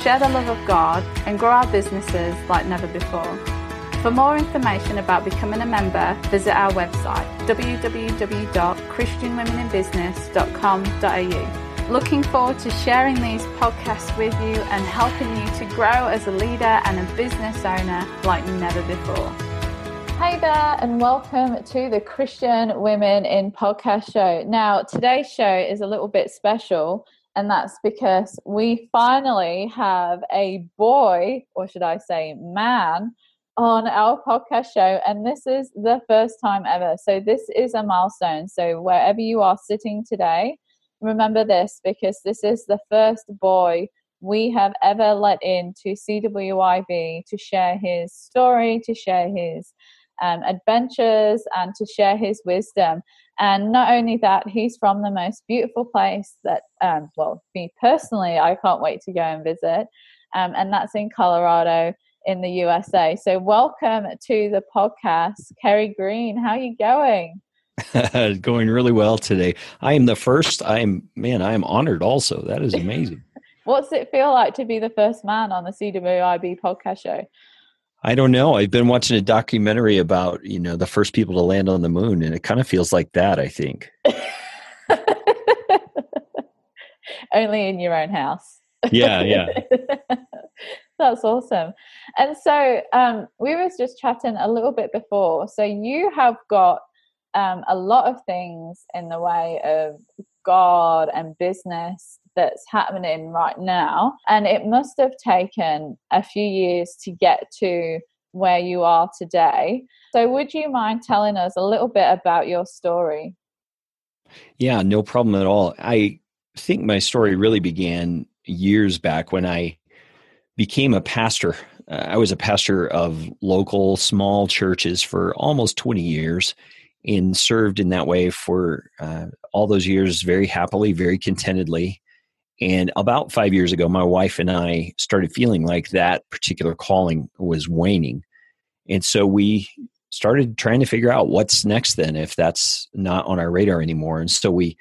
share the love of God, and grow our businesses like never before. For more information about becoming a member, visit our website www.christianwomeninbusiness.com.au. Looking forward to sharing these podcasts with you and helping you to grow as a leader and a business owner like never before. Hey there, and welcome to the Christian Women in Podcast Show. Now, today's show is a little bit special and that's because we finally have a boy, or should I say, man, on our podcast show. And this is the first time ever. So, this is a milestone. So, wherever you are sitting today, remember this because this is the first boy we have ever let in to CWIB to share his story, to share his um, adventures, and to share his wisdom. And not only that, he's from the most beautiful place that, um, well, me personally, I can't wait to go and visit. Um, and that's in Colorado in the USA. So, welcome to the podcast, Carey Green. How are you going? going really well today. I am the first. I am, man, I am honored also. That is amazing. What's it feel like to be the first man on the CWIB podcast show? I don't know. I've been watching a documentary about, you know, the first people to land on the moon, and it kind of feels like that, I think. Only in your own house. Yeah, yeah. That's awesome. And so um, we was just chatting a little bit before. So you have got um, a lot of things in the way of God and business that's happening right now. And it must have taken a few years to get to where you are today. So, would you mind telling us a little bit about your story? Yeah, no problem at all. I think my story really began years back when I became a pastor. Uh, I was a pastor of local small churches for almost 20 years and served in that way for uh, all those years very happily, very contentedly. And about five years ago, my wife and I started feeling like that particular calling was waning. And so we started trying to figure out what's next then if that's not on our radar anymore. And so we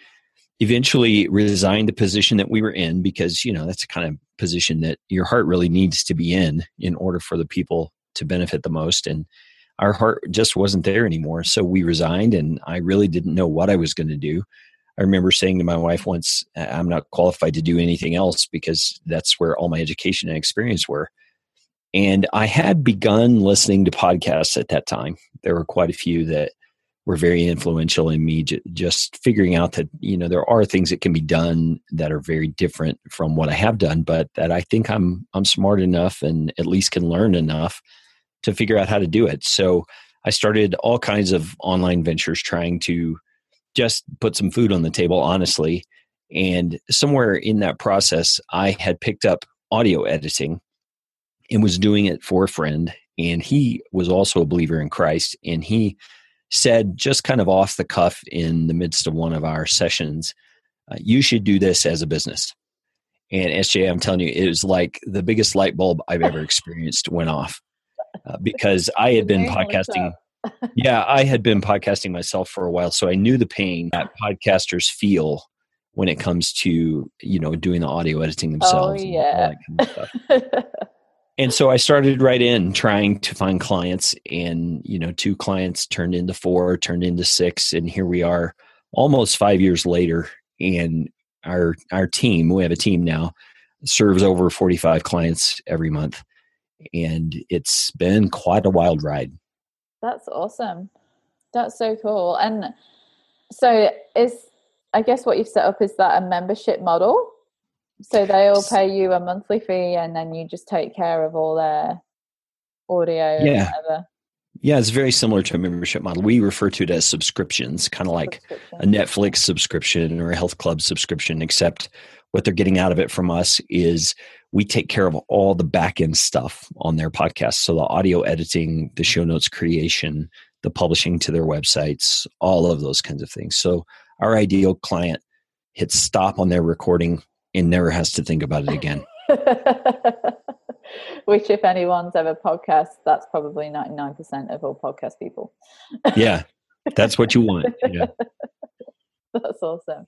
eventually resigned the position that we were in because, you know, that's the kind of position that your heart really needs to be in in order for the people to benefit the most. And our heart just wasn't there anymore. So we resigned, and I really didn't know what I was going to do. I remember saying to my wife once, I'm not qualified to do anything else because that's where all my education and experience were. And I had begun listening to podcasts at that time. There were quite a few that were very influential in me just figuring out that you know there are things that can be done that are very different from what I have done but that I think I'm I'm smart enough and at least can learn enough to figure out how to do it. So I started all kinds of online ventures trying to just put some food on the table, honestly. And somewhere in that process, I had picked up audio editing and was doing it for a friend. And he was also a believer in Christ. And he said, just kind of off the cuff in the midst of one of our sessions, uh, you should do this as a business. And SJ, I'm telling you, it was like the biggest light bulb I've ever experienced went off uh, because I had been podcasting. Yeah, I had been podcasting myself for a while, so I knew the pain that podcasters feel when it comes to you know doing the audio editing oh, themselves. Oh yeah. And, kind of and so I started right in trying to find clients, and you know, two clients turned into four, turned into six, and here we are, almost five years later, and our our team, we have a team now, serves over forty five clients every month and it's been quite a wild ride. That's awesome. That's so cool. And so is I guess what you've set up is that a membership model? So they'll pay you a monthly fee and then you just take care of all their audio yeah. Yeah, it's very similar to a membership model. We refer to it as subscriptions, kind of like a Netflix subscription or a health club subscription, except what they're getting out of it from us is we take care of all the back end stuff on their podcast. So the audio editing, the show notes creation, the publishing to their websites, all of those kinds of things. So our ideal client hits stop on their recording and never has to think about it again. Which, if anyone's ever podcast, that's probably 99% of all podcast people. yeah, that's what you want. Yeah. That's awesome.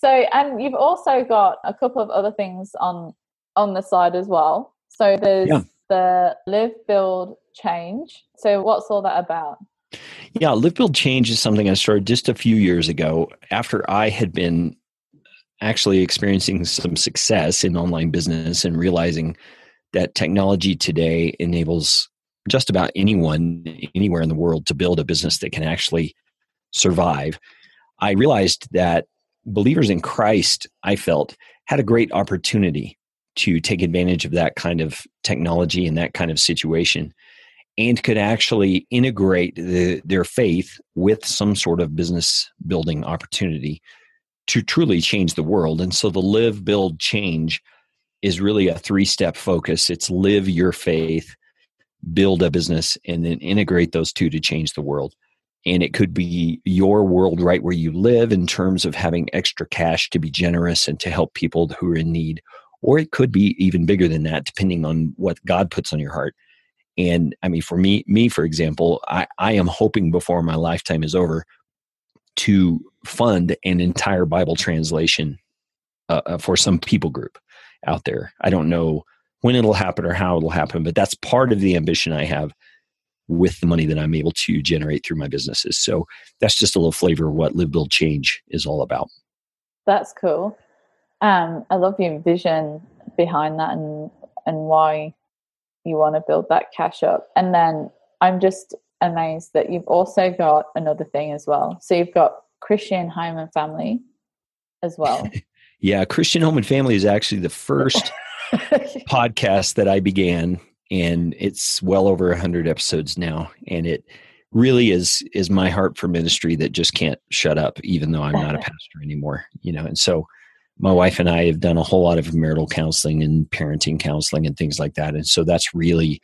So, and you've also got a couple of other things on on the side as well. So there's yeah. the live, build, change. So what's all that about? Yeah, live, build, change is something I started just a few years ago after I had been actually experiencing some success in online business and realizing that technology today enables just about anyone anywhere in the world to build a business that can actually survive. I realized that believers in Christ, I felt, had a great opportunity to take advantage of that kind of technology and that kind of situation and could actually integrate the, their faith with some sort of business building opportunity to truly change the world. And so the live, build, change is really a three step focus it's live your faith, build a business, and then integrate those two to change the world. And it could be your world right where you live in terms of having extra cash to be generous and to help people who are in need. Or it could be even bigger than that, depending on what God puts on your heart. And I mean, for me, me for example, I, I am hoping before my lifetime is over to fund an entire Bible translation uh, uh, for some people group out there. I don't know when it'll happen or how it'll happen, but that's part of the ambition I have with the money that I'm able to generate through my businesses. So that's just a little flavor of what Live Build Change is all about. That's cool. Um, I love your vision behind that and and why you want to build that cash up. And then I'm just amazed that you've also got another thing as well. So you've got Christian Home and Family as well. yeah, Christian Home and Family is actually the first podcast that I began and it's well over 100 episodes now and it really is is my heart for ministry that just can't shut up even though i'm not a pastor anymore you know and so my wife and i have done a whole lot of marital counseling and parenting counseling and things like that and so that's really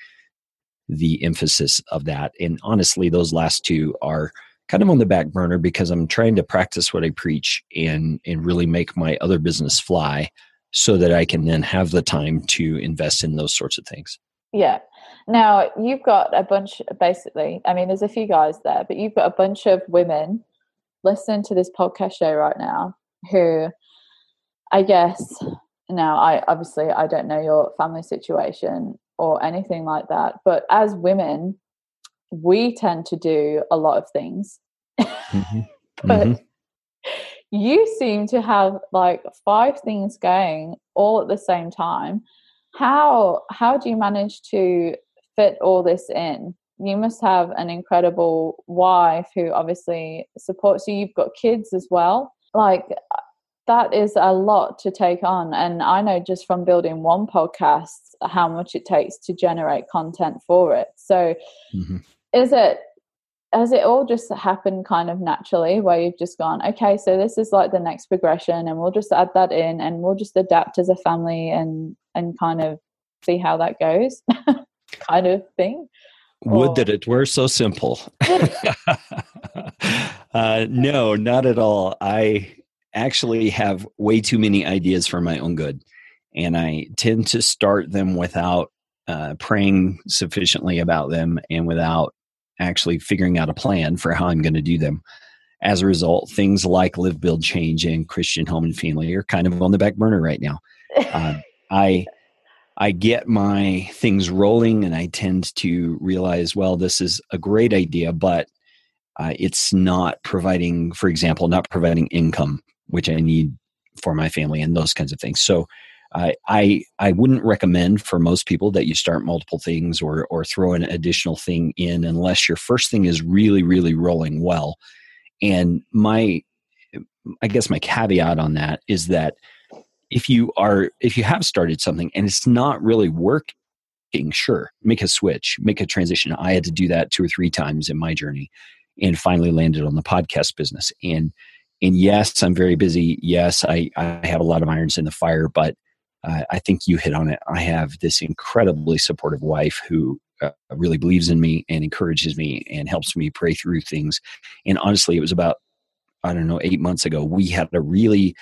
the emphasis of that and honestly those last two are kind of on the back burner because i'm trying to practice what i preach and and really make my other business fly so that i can then have the time to invest in those sorts of things yeah. Now you've got a bunch, basically. I mean, there's a few guys there, but you've got a bunch of women listening to this podcast show right now who, I guess, now I obviously I don't know your family situation or anything like that, but as women, we tend to do a lot of things. Mm-hmm. but mm-hmm. you seem to have like five things going all at the same time how how do you manage to fit all this in? You must have an incredible wife who obviously supports you. You've got kids as well. Like that is a lot to take on and i know just from building one podcast how much it takes to generate content for it. So mm-hmm. is it has it all just happened kind of naturally where you've just gone okay so this is like the next progression and we'll just add that in and we'll just adapt as a family and and kind of see how that goes kind of thing would or... that it were so simple uh, no not at all i actually have way too many ideas for my own good and i tend to start them without uh, praying sufficiently about them and without actually figuring out a plan for how I'm going to do them. As a result, things like Live, Build, Change, and Christian Home and Family are kind of on the back burner right now. Uh, I I get my things rolling, and I tend to realize, well, this is a great idea, but uh, it's not providing, for example, not providing income, which I need for my family, and those kinds of things. So I, I I wouldn't recommend for most people that you start multiple things or or throw an additional thing in unless your first thing is really really rolling well. And my I guess my caveat on that is that if you are if you have started something and it's not really working, sure, make a switch, make a transition. I had to do that two or three times in my journey and finally landed on the podcast business. And And yes, I'm very busy. Yes, I, I have a lot of irons in the fire, but uh, I think you hit on it. I have this incredibly supportive wife who uh, really believes in me and encourages me and helps me pray through things. And honestly, it was about, I don't know, eight months ago, we had a really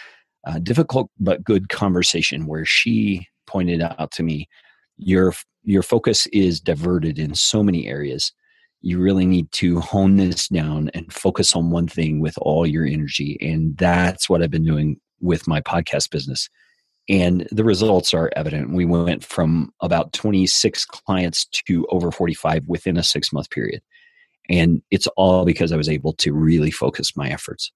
uh, difficult but good conversation where she pointed out to me, your, your focus is diverted in so many areas. You really need to hone this down and focus on one thing with all your energy. And that's what I've been doing with my podcast business and the results are evident. We went from about 26 clients to over 45 within a six month period. And it's all because I was able to really focus my efforts.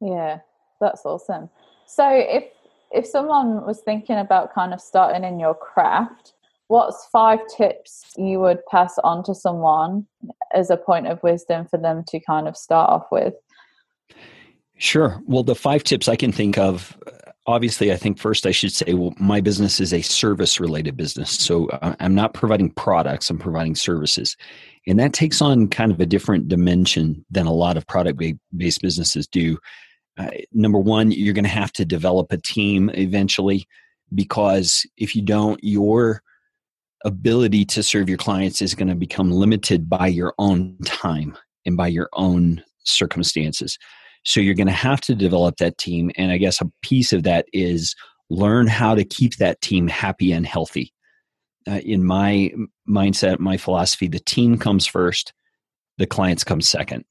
Yeah, that's awesome. So if if someone was thinking about kind of starting in your craft, what's five tips you would pass on to someone as a point of wisdom for them to kind of start off with? Sure. Well, the five tips I can think of obviously i think first i should say well my business is a service related business so uh, i'm not providing products i'm providing services and that takes on kind of a different dimension than a lot of product based businesses do uh, number one you're going to have to develop a team eventually because if you don't your ability to serve your clients is going to become limited by your own time and by your own circumstances so you're going to have to develop that team. And I guess a piece of that is learn how to keep that team happy and healthy. Uh, in my mindset, my philosophy, the team comes first, the clients come second.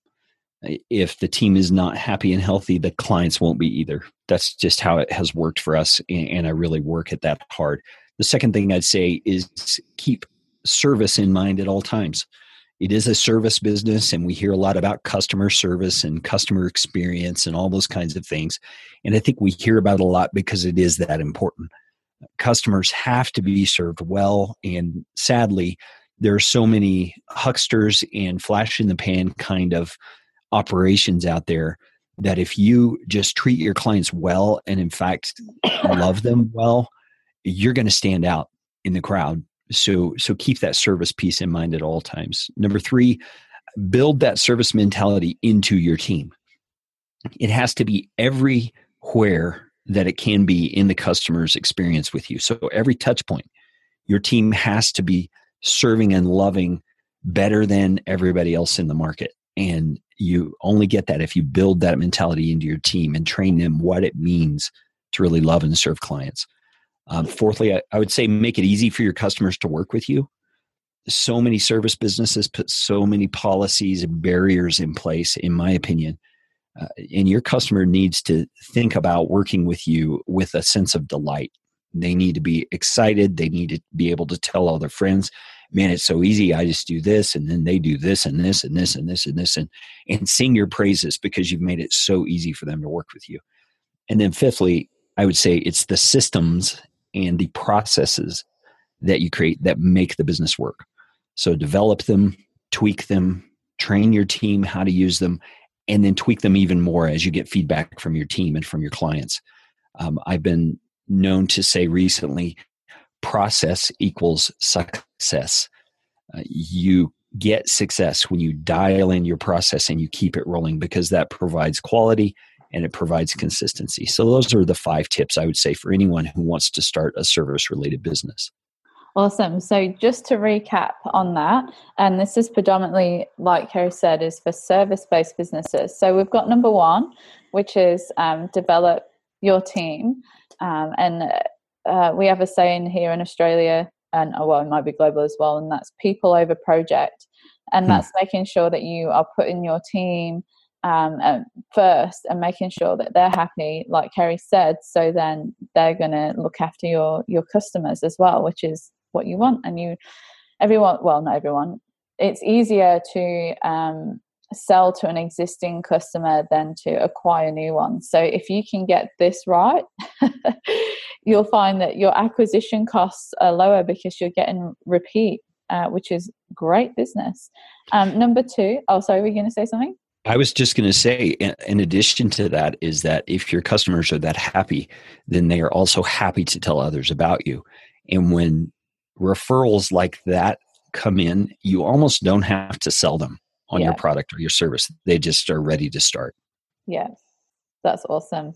If the team is not happy and healthy, the clients won't be either. That's just how it has worked for us. And I really work at that hard. The second thing I'd say is keep service in mind at all times it is a service business and we hear a lot about customer service and customer experience and all those kinds of things and i think we hear about a lot because it is that important customers have to be served well and sadly there are so many hucksters and flash in the pan kind of operations out there that if you just treat your clients well and in fact love them well you're going to stand out in the crowd. So so keep that service piece in mind at all times. Number three build that service mentality into your team. It has to be everywhere that it can be in the customer's experience with you. So every touch point your team has to be serving and loving better than everybody else in the market and you only get that if you build that mentality into your team and train them what it means to really love and serve clients um, fourthly, I, I would say make it easy for your customers to work with you. So many service businesses put so many policies and barriers in place, in my opinion. Uh, and your customer needs to think about working with you with a sense of delight. They need to be excited. They need to be able to tell all their friends, man, it's so easy. I just do this, and then they do this, and this, and this, and this, and this, and, and sing your praises because you've made it so easy for them to work with you. And then, fifthly, I would say it's the systems and the processes that you create that make the business work. So develop them, tweak them, train your team how to use them, and then tweak them even more as you get feedback from your team and from your clients. Um, I've been known to say recently process equals success. Uh, you get success when you dial in your process and you keep it rolling because that provides quality and it provides consistency. So, those are the five tips I would say for anyone who wants to start a service related business. Awesome. So, just to recap on that, and this is predominantly, like Carey said, is for service based businesses. So, we've got number one, which is um, develop your team. Um, and uh, we have a saying here in Australia, and oh, well, it might be global as well, and that's people over project. And hmm. that's making sure that you are putting your team um, um, first and making sure that they're happy, like Carey said. So then they're going to look after your your customers as well, which is what you want. And you, everyone, well, not everyone. It's easier to um, sell to an existing customer than to acquire new ones. So if you can get this right, you'll find that your acquisition costs are lower because you're getting repeat, uh, which is great business. Um, number two, oh, sorry, were you going to say something? I was just going to say, in addition to that, is that if your customers are that happy, then they are also happy to tell others about you. And when referrals like that come in, you almost don't have to sell them on yeah. your product or your service. They just are ready to start. Yes, That's awesome.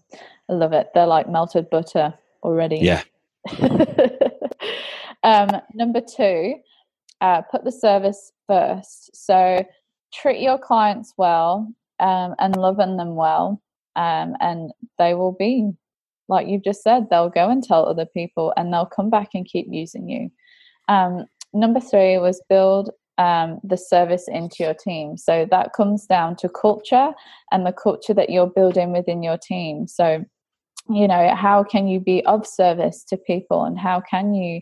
I love it. They're like melted butter already. Yeah. um, number two, uh, put the service first. So treat your clients well um, and loving them well, um, and they will be like you've just said. They'll go and tell other people, and they'll come back and keep using you. Um, number three was build um, the service into your team. So that comes down to culture and the culture that you're building within your team. So, you know, how can you be of service to people and how can you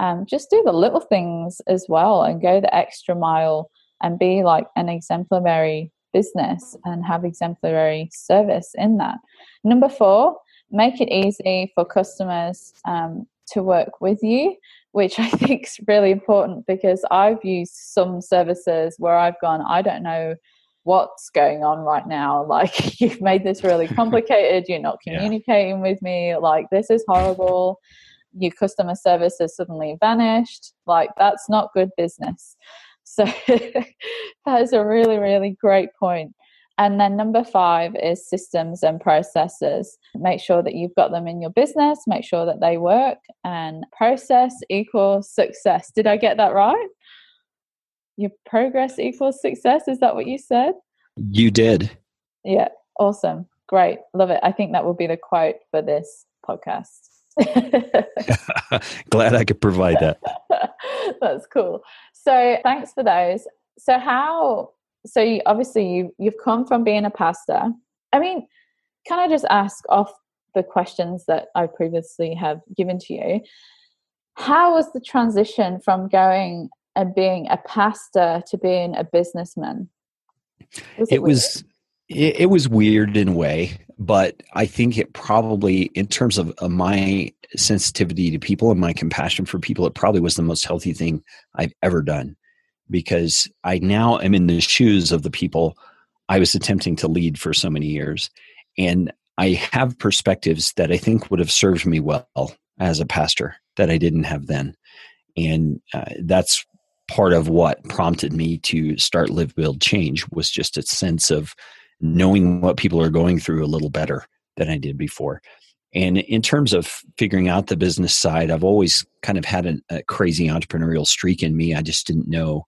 um, just do the little things as well and go the extra mile and be like an exemplary business and have exemplary service in that. Number four, make it easy for customers um, to work with you which I think is really important because I've used some services where I've gone, I don't know what's going on right now. Like, you've made this really complicated. You're not communicating yeah. with me. Like, this is horrible. Your customer service has suddenly vanished. Like, that's not good business. So, that is a really, really great point. And then number five is systems and processes. Make sure that you've got them in your business, make sure that they work, and process equals success. Did I get that right? Your progress equals success. Is that what you said? You did. Yeah, awesome. Great. Love it. I think that will be the quote for this podcast. Glad I could provide that. That's cool. So, thanks for those. So, how so you, obviously you you've come from being a pastor. I mean, can I just ask off the questions that I previously have given to you? How was the transition from going and being a pastor to being a businessman? Was it, it was it, it, was weird in a way, but I think it probably, in terms of uh, my sensitivity to people and my compassion for people, it probably was the most healthy thing I've ever done because I now am in the shoes of the people I was attempting to lead for so many years. And I have perspectives that I think would have served me well as a pastor that I didn't have then. And uh, that's part of what prompted me to start Live Build Change was just a sense of knowing what people are going through a little better than I did before. And in terms of figuring out the business side, I've always kind of had a, a crazy entrepreneurial streak in me. I just didn't know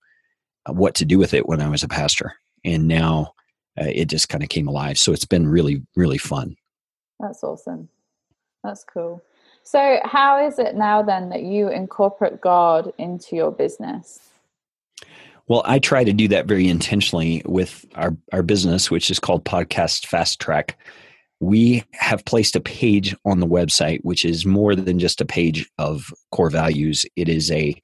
what to do with it when I was a pastor. And now uh, it just kind of came alive. So it's been really, really fun. That's awesome. That's cool. So, how is it now then that you incorporate God into your business? Well, I try to do that very intentionally with our, our business, which is called Podcast Fast Track. We have placed a page on the website, which is more than just a page of core values. It is a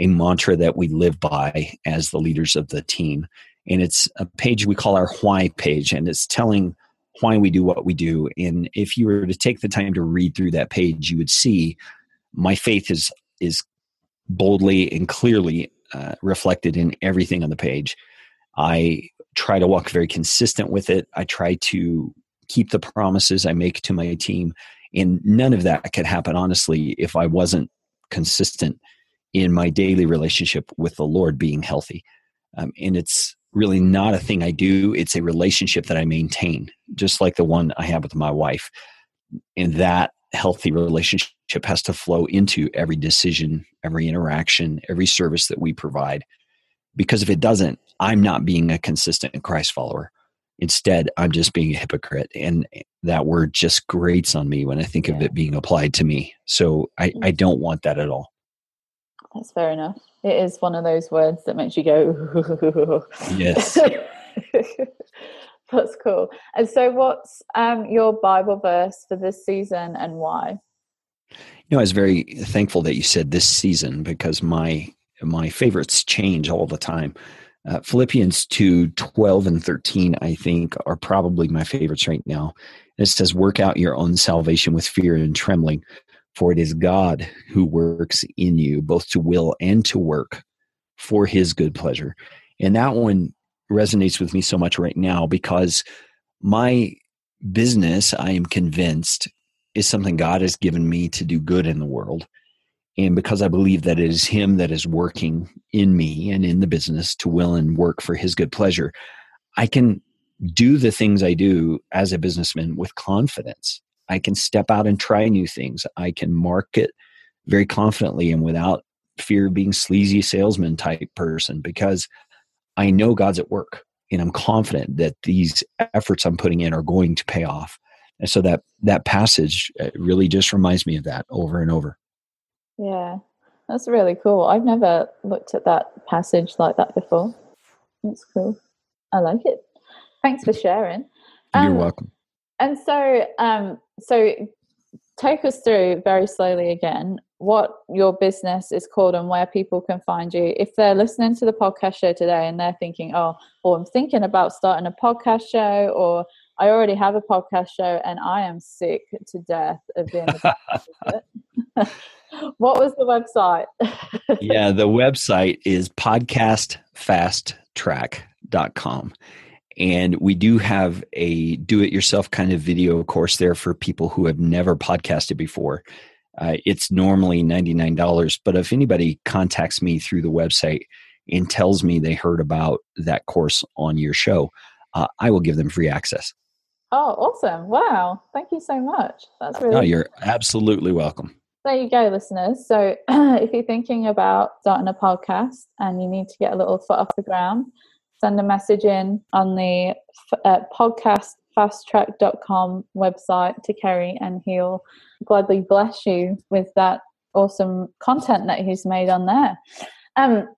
a mantra that we live by as the leaders of the team. And it's a page we call our why page, and it's telling why we do what we do. And if you were to take the time to read through that page, you would see my faith is is boldly and clearly uh, reflected in everything on the page. I try to walk very consistent with it. I try to keep the promises I make to my team, and none of that could happen honestly if I wasn't consistent in my daily relationship with the Lord being healthy. Um, and it's really not a thing I do, it's a relationship that I maintain, just like the one I have with my wife. And that healthy relationship has to flow into every decision, every interaction, every service that we provide. Because if it doesn't, I'm not being a consistent Christ follower. Instead, I'm just being a hypocrite. And that word just grates on me when I think of it being applied to me. So I, I don't want that at all. That's fair enough. It is one of those words that makes you go. yes. That's cool. And so, what's um, your Bible verse for this season and why? You know, I was very thankful that you said this season because my my favorites change all the time. Uh, Philippians 2 12 and 13, I think, are probably my favorites right now. It says, Work out your own salvation with fear and trembling, for it is God who works in you, both to will and to work for his good pleasure. And that one resonates with me so much right now because my business, I am convinced, is something God has given me to do good in the world. And because I believe that it is Him that is working in me and in the business to will and work for His good pleasure, I can do the things I do as a businessman with confidence. I can step out and try new things. I can market very confidently and without fear of being sleazy salesman type person because I know God's at work and I'm confident that these efforts I'm putting in are going to pay off. And so that that passage uh, really just reminds me of that over and over. Yeah, that's really cool. I've never looked at that passage like that before. That's cool. I like it. Thanks for sharing. Um, You're welcome. And so, um, so take us through very slowly again what your business is called and where people can find you. If they're listening to the podcast show today and they're thinking, oh, or I'm thinking about starting a podcast show, or I already have a podcast show and I am sick to death of being what was the website? yeah, the website is podcastfasttrack.com. And we do have a do it yourself kind of video course there for people who have never podcasted before. Uh, it's normally $99, but if anybody contacts me through the website and tells me they heard about that course on your show, uh, I will give them free access. Oh, awesome. Wow. Thank you so much. That's really No, you're absolutely welcome. There you go, listeners. So if you're thinking about starting a podcast and you need to get a little foot off the ground, send a message in on the uh, podcastfasttrack.com website to Carey and he'll gladly bless you with that awesome content that he's made on there. Um,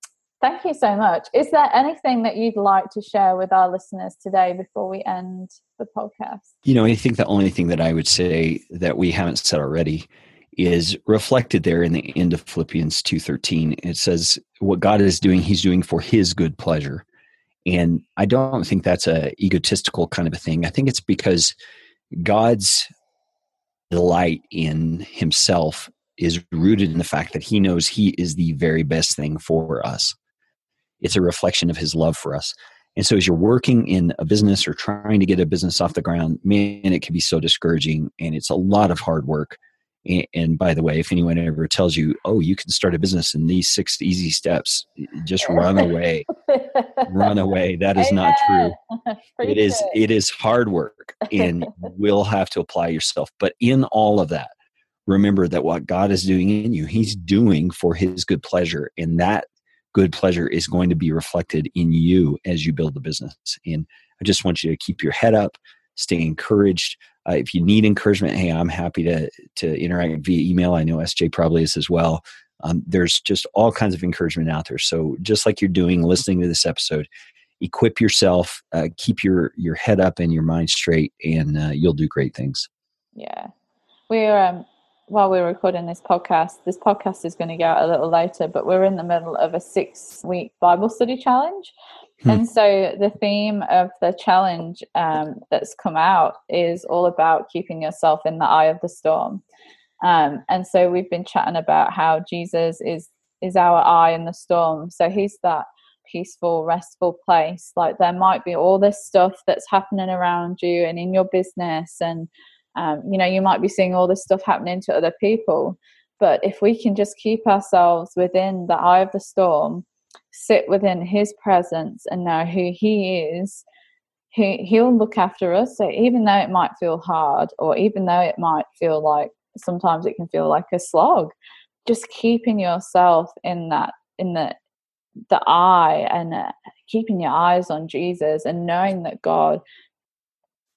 thank you so much. Is there anything that you'd like to share with our listeners today before we end the podcast? You know, I think the only thing that I would say that we haven't said already is reflected there in the end of Philippians 2:13. It says what God is doing he's doing for his good pleasure. And I don't think that's a egotistical kind of a thing. I think it's because God's delight in himself is rooted in the fact that he knows he is the very best thing for us. It's a reflection of his love for us. And so as you're working in a business or trying to get a business off the ground, man, it can be so discouraging and it's a lot of hard work. And, by the way, if anyone ever tells you, "Oh, you can start a business in these six easy steps," just run away. run away. That is not true. It is. It is hard work, and will have to apply yourself. But in all of that, remember that what God is doing in you, He's doing for His good pleasure, and that good pleasure is going to be reflected in you as you build the business. And I just want you to keep your head up, stay encouraged uh, if you need encouragement, hey, I'm happy to to interact via email. I know SJ probably is as well. Um, there's just all kinds of encouragement out there. So just like you're doing, listening to this episode, equip yourself, uh, keep your your head up and your mind straight, and uh, you'll do great things. Yeah, we're um, while we're recording this podcast. This podcast is going to go out a little later, but we're in the middle of a six week Bible study challenge. Hmm. And so the theme of the challenge um, that's come out is all about keeping yourself in the eye of the storm. Um, and so we've been chatting about how Jesus is is our eye in the storm. So he's that peaceful, restful place. Like there might be all this stuff that's happening around you and in your business, and um, you know you might be seeing all this stuff happening to other people. But if we can just keep ourselves within the eye of the storm, sit within his presence and know who he is he he'll look after us so even though it might feel hard or even though it might feel like sometimes it can feel like a slog just keeping yourself in that in the the eye and uh, keeping your eyes on Jesus and knowing that God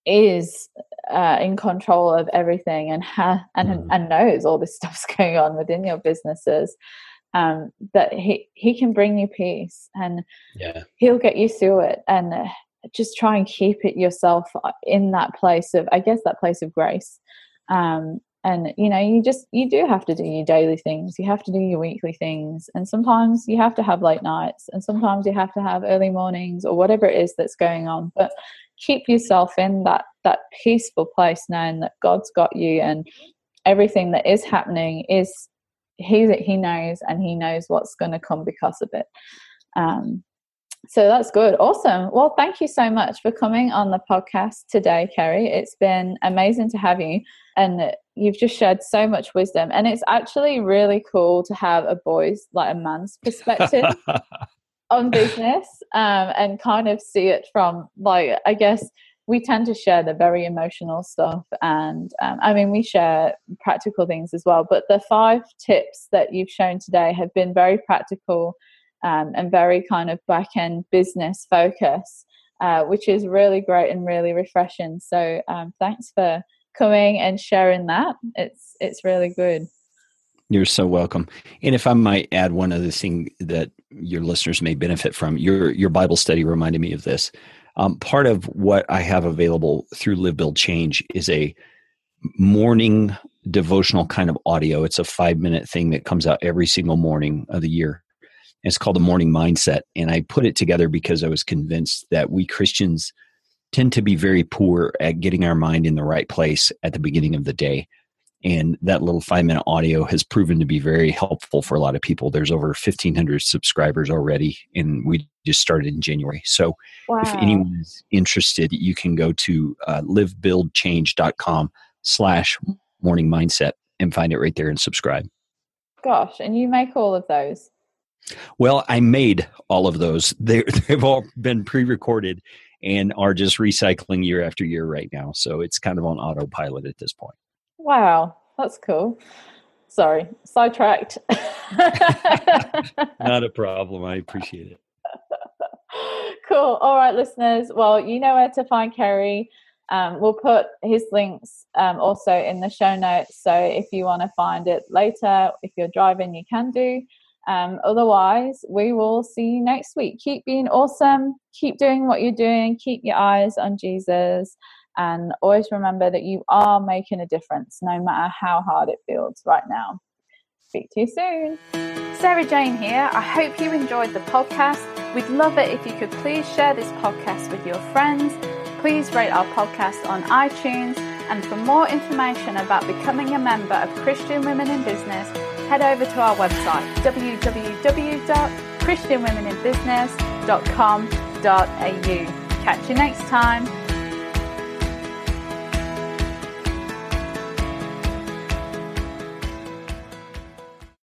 is uh, in control of everything and ha- and mm. and knows all this stuff's going on within your businesses um, that he he can bring you peace and yeah. he'll get you through it and uh, just try and keep it yourself uh, in that place of i guess that place of grace. Um, and you know you just you do have to do your daily things. You have to do your weekly things. And sometimes you have to have late nights and sometimes you have to have early mornings or whatever it is that's going on. But keep yourself in that that peaceful place knowing that god's got you and everything that is happening is he he knows and he knows what's going to come because of it. Um, so that's good. Awesome. Well thank you so much for coming on the podcast today carey. It's been amazing to have you and you've just shared so much wisdom and it's actually really cool to have a boy's like a man's perspective on business um, and kind of see it from like I guess we tend to share the very emotional stuff and um, i mean we share practical things as well but the five tips that you've shown today have been very practical um, and very kind of back end business focus uh, which is really great and really refreshing so um, thanks for coming and sharing that it's it's really good you're so welcome. And if I might add one other thing that your listeners may benefit from, your your Bible study reminded me of this. Um, part of what I have available through Live Build Change is a morning devotional kind of audio. It's a five minute thing that comes out every single morning of the year. It's called the Morning Mindset. And I put it together because I was convinced that we Christians tend to be very poor at getting our mind in the right place at the beginning of the day and that little five minute audio has proven to be very helpful for a lot of people. There's over 1500 subscribers already and we just started in january. So wow. if anyone is interested you can go to uh, livebuildchange.com slash morning mindset and find it right there and subscribe. Gosh and you make all of those. Well i made all of those. They, they've all been pre-recorded and are just recycling year after year right now. So it's kind of on autopilot at this point Wow, that's cool. Sorry, sidetracked. Not a problem. I appreciate it. cool. All right, listeners. Well, you know where to find Carey. Um, we'll put his links um, also in the show notes. So if you want to find it later, if you're driving, you can do. Um, otherwise, we will see you next week. Keep being awesome. Keep doing what you're doing. Keep your eyes on Jesus. And always remember that you are making a difference no matter how hard it feels right now. Speak to you soon. Sarah Jane here. I hope you enjoyed the podcast. We'd love it if you could please share this podcast with your friends. Please rate our podcast on iTunes. And for more information about becoming a member of Christian Women in Business, head over to our website www.christianwomeninbusiness.com.au. Catch you next time.